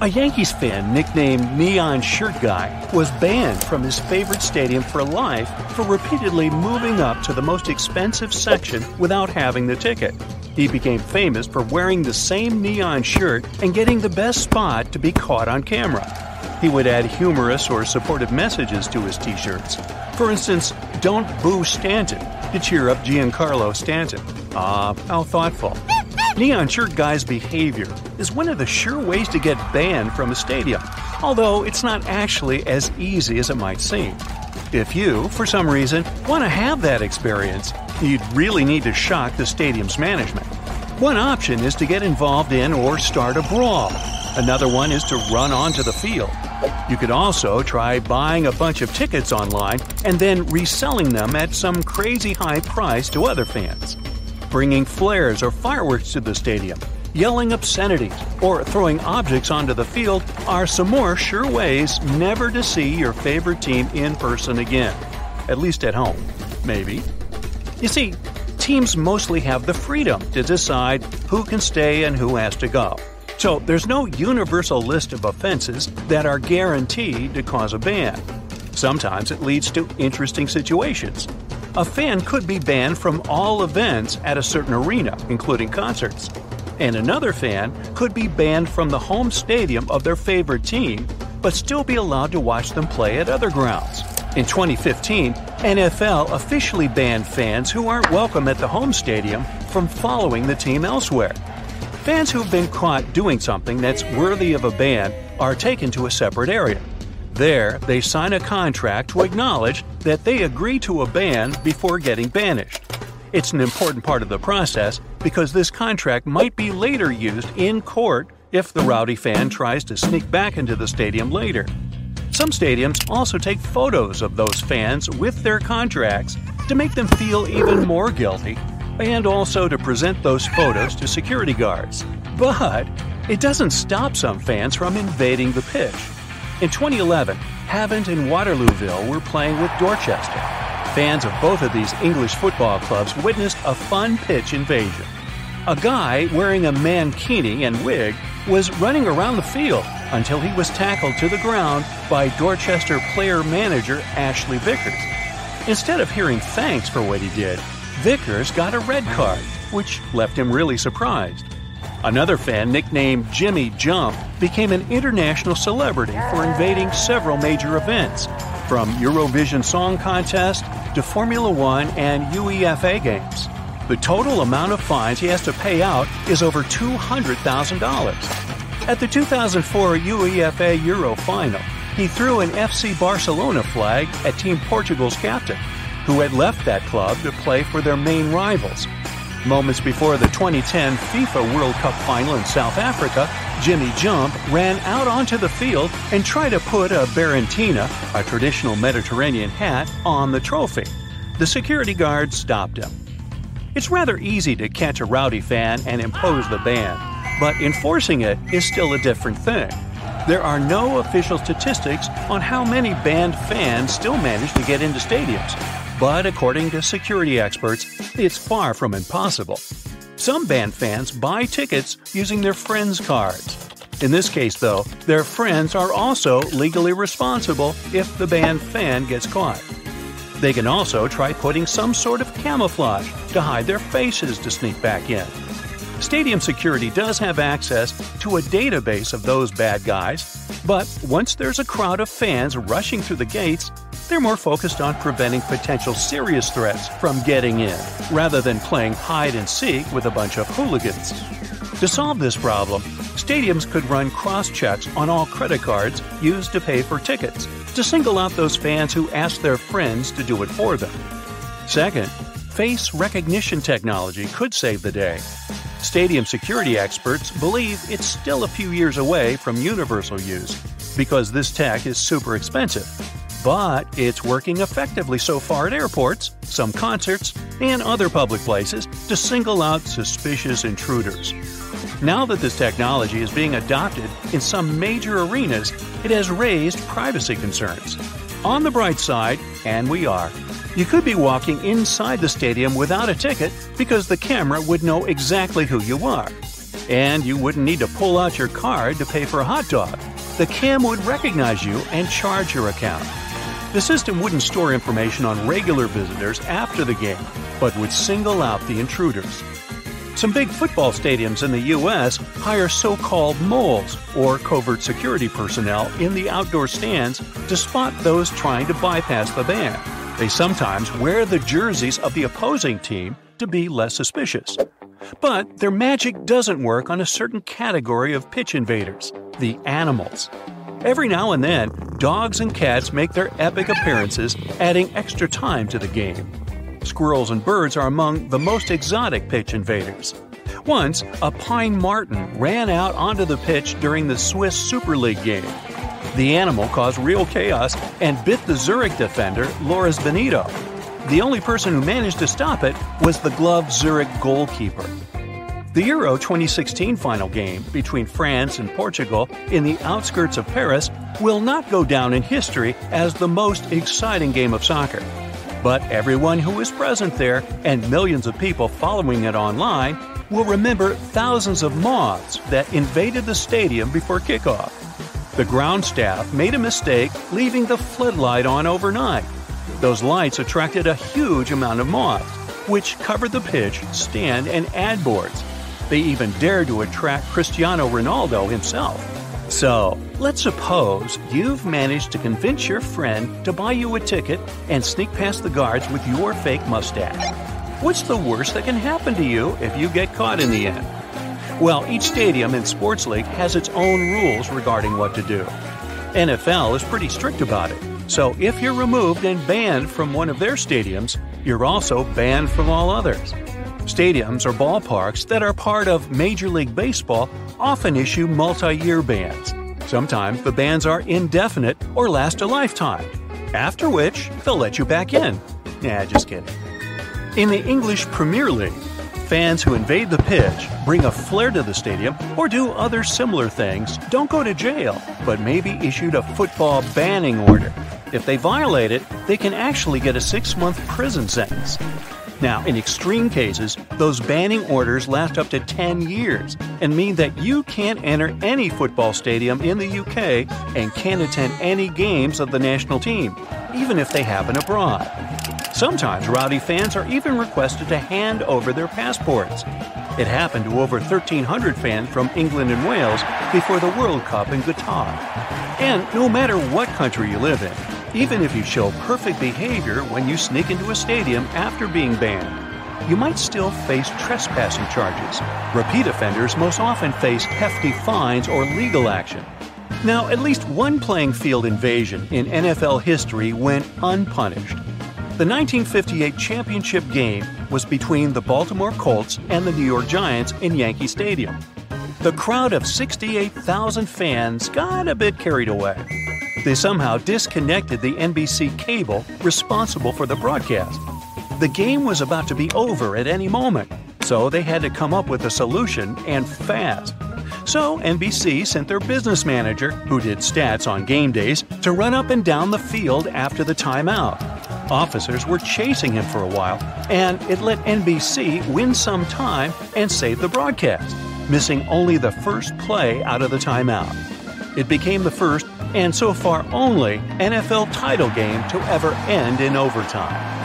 A Yankees fan nicknamed Neon Shirt Guy was banned from his favorite stadium for life for repeatedly moving up to the most expensive section without having the ticket. He became famous for wearing the same neon shirt and getting the best spot to be caught on camera. He would add humorous or supportive messages to his t shirts. For instance, don't boo Stanton to cheer up Giancarlo Stanton. Ah, how thoughtful. Neon Shirt Guy's behavior is one of the sure ways to get banned from a stadium, although it's not actually as easy as it might seem. If you, for some reason, want to have that experience, you'd really need to shock the stadium's management. One option is to get involved in or start a brawl. Another one is to run onto the field. You could also try buying a bunch of tickets online and then reselling them at some crazy high price to other fans bringing flares or fireworks to the stadium, yelling obscenities, or throwing objects onto the field are some more sure ways never to see your favorite team in person again. At least at home, maybe. You see, teams mostly have the freedom to decide who can stay and who has to go. So there's no universal list of offenses that are guaranteed to cause a ban. Sometimes it leads to interesting situations, a fan could be banned from all events at a certain arena, including concerts. And another fan could be banned from the home stadium of their favorite team, but still be allowed to watch them play at other grounds. In 2015, NFL officially banned fans who aren't welcome at the home stadium from following the team elsewhere. Fans who've been caught doing something that's worthy of a ban are taken to a separate area. There, they sign a contract to acknowledge that they agree to a ban before getting banished. It's an important part of the process because this contract might be later used in court if the rowdy fan tries to sneak back into the stadium later. Some stadiums also take photos of those fans with their contracts to make them feel even more guilty and also to present those photos to security guards. But it doesn't stop some fans from invading the pitch. In 2011, Havant and Waterlooville were playing with Dorchester. Fans of both of these English football clubs witnessed a fun pitch invasion. A guy wearing a mankini and wig was running around the field until he was tackled to the ground by Dorchester player manager Ashley Vickers. Instead of hearing thanks for what he did, Vickers got a red card, which left him really surprised. Another fan, nicknamed Jimmy Jump, became an international celebrity for invading several major events, from Eurovision Song Contest to Formula One and UEFA games. The total amount of fines he has to pay out is over $200,000. At the 2004 UEFA Euro final, he threw an FC Barcelona flag at Team Portugal's captain, who had left that club to play for their main rivals, Moments before the 2010 FIFA World Cup final in South Africa, Jimmy Jump ran out onto the field and tried to put a barretina, a traditional Mediterranean hat, on the trophy. The security guard stopped him. It's rather easy to catch a rowdy fan and impose the ban, but enforcing it is still a different thing. There are no official statistics on how many banned fans still manage to get into stadiums, but according to security experts, it's far from impossible. Some banned fans buy tickets using their friends' cards. In this case, though, their friends are also legally responsible if the banned fan gets caught. They can also try putting some sort of camouflage to hide their faces to sneak back in. Stadium security does have access to a database of those bad guys, but once there's a crowd of fans rushing through the gates, they're more focused on preventing potential serious threats from getting in, rather than playing hide and seek with a bunch of hooligans. To solve this problem, stadiums could run cross checks on all credit cards used to pay for tickets to single out those fans who ask their friends to do it for them. Second, face recognition technology could save the day. Stadium security experts believe it's still a few years away from universal use because this tech is super expensive but it's working effectively so far at airports, some concerts, and other public places to single out suspicious intruders. Now that this technology is being adopted in some major arenas, it has raised privacy concerns. On the bright side, and we are, you could be walking inside the stadium without a ticket because the camera would know exactly who you are. And you wouldn't need to pull out your card to pay for a hot dog. The cam would recognize you and charge your account. The system wouldn't store information on regular visitors after the game, but would single out the intruders. Some big football stadiums in the U.S. hire so called moles, or covert security personnel, in the outdoor stands to spot those trying to bypass the ban. They sometimes wear the jerseys of the opposing team to be less suspicious. But their magic doesn't work on a certain category of pitch invaders the animals. Every now and then, dogs and cats make their epic appearances, adding extra time to the game. Squirrels and birds are among the most exotic pitch invaders. Once, a pine marten ran out onto the pitch during the Swiss Super League game. The animal caused real chaos and bit the Zurich defender, Loris Benito. The only person who managed to stop it was the gloved Zurich goalkeeper. The Euro 2016 final game between France and Portugal in the outskirts of Paris will not go down in history as the most exciting game of soccer. But everyone who was present there and millions of people following it online will remember thousands of moths that invaded the stadium before kickoff. The ground staff made a mistake leaving the floodlight on overnight. Those lights attracted a huge amount of moths, which covered the pitch, stand, and ad boards they even dared to attract Cristiano Ronaldo himself. So, let's suppose you've managed to convince your friend to buy you a ticket and sneak past the guards with your fake mustache. What's the worst that can happen to you if you get caught in the end? Well, each stadium and sports league has its own rules regarding what to do. NFL is pretty strict about it. So if you're removed and banned from one of their stadiums, you're also banned from all others. Stadiums or ballparks that are part of Major League Baseball often issue multi year bans. Sometimes the bans are indefinite or last a lifetime, after which they'll let you back in. Yeah, just kidding. In the English Premier League, fans who invade the pitch, bring a flare to the stadium, or do other similar things don't go to jail, but may be issued a football banning order. If they violate it, they can actually get a six month prison sentence. Now, in extreme cases, those banning orders last up to 10 years and mean that you can't enter any football stadium in the UK and can't attend any games of the national team, even if they happen abroad. Sometimes rowdy fans are even requested to hand over their passports. It happened to over 1,300 fans from England and Wales before the World Cup in Qatar. And no matter what country you live in, even if you show perfect behavior when you sneak into a stadium after being banned. You might still face trespassing charges. Repeat offenders most often face hefty fines or legal action. Now, at least one playing field invasion in NFL history went unpunished. The 1958 championship game was between the Baltimore Colts and the New York Giants in Yankee Stadium. The crowd of 68,000 fans got a bit carried away. They somehow disconnected the NBC cable responsible for the broadcast. The game was about to be over at any moment, so they had to come up with a solution and fast. So NBC sent their business manager, who did stats on game days, to run up and down the field after the timeout. Officers were chasing him for a while, and it let NBC win some time and save the broadcast, missing only the first play out of the timeout. It became the first and so far only NFL title game to ever end in overtime.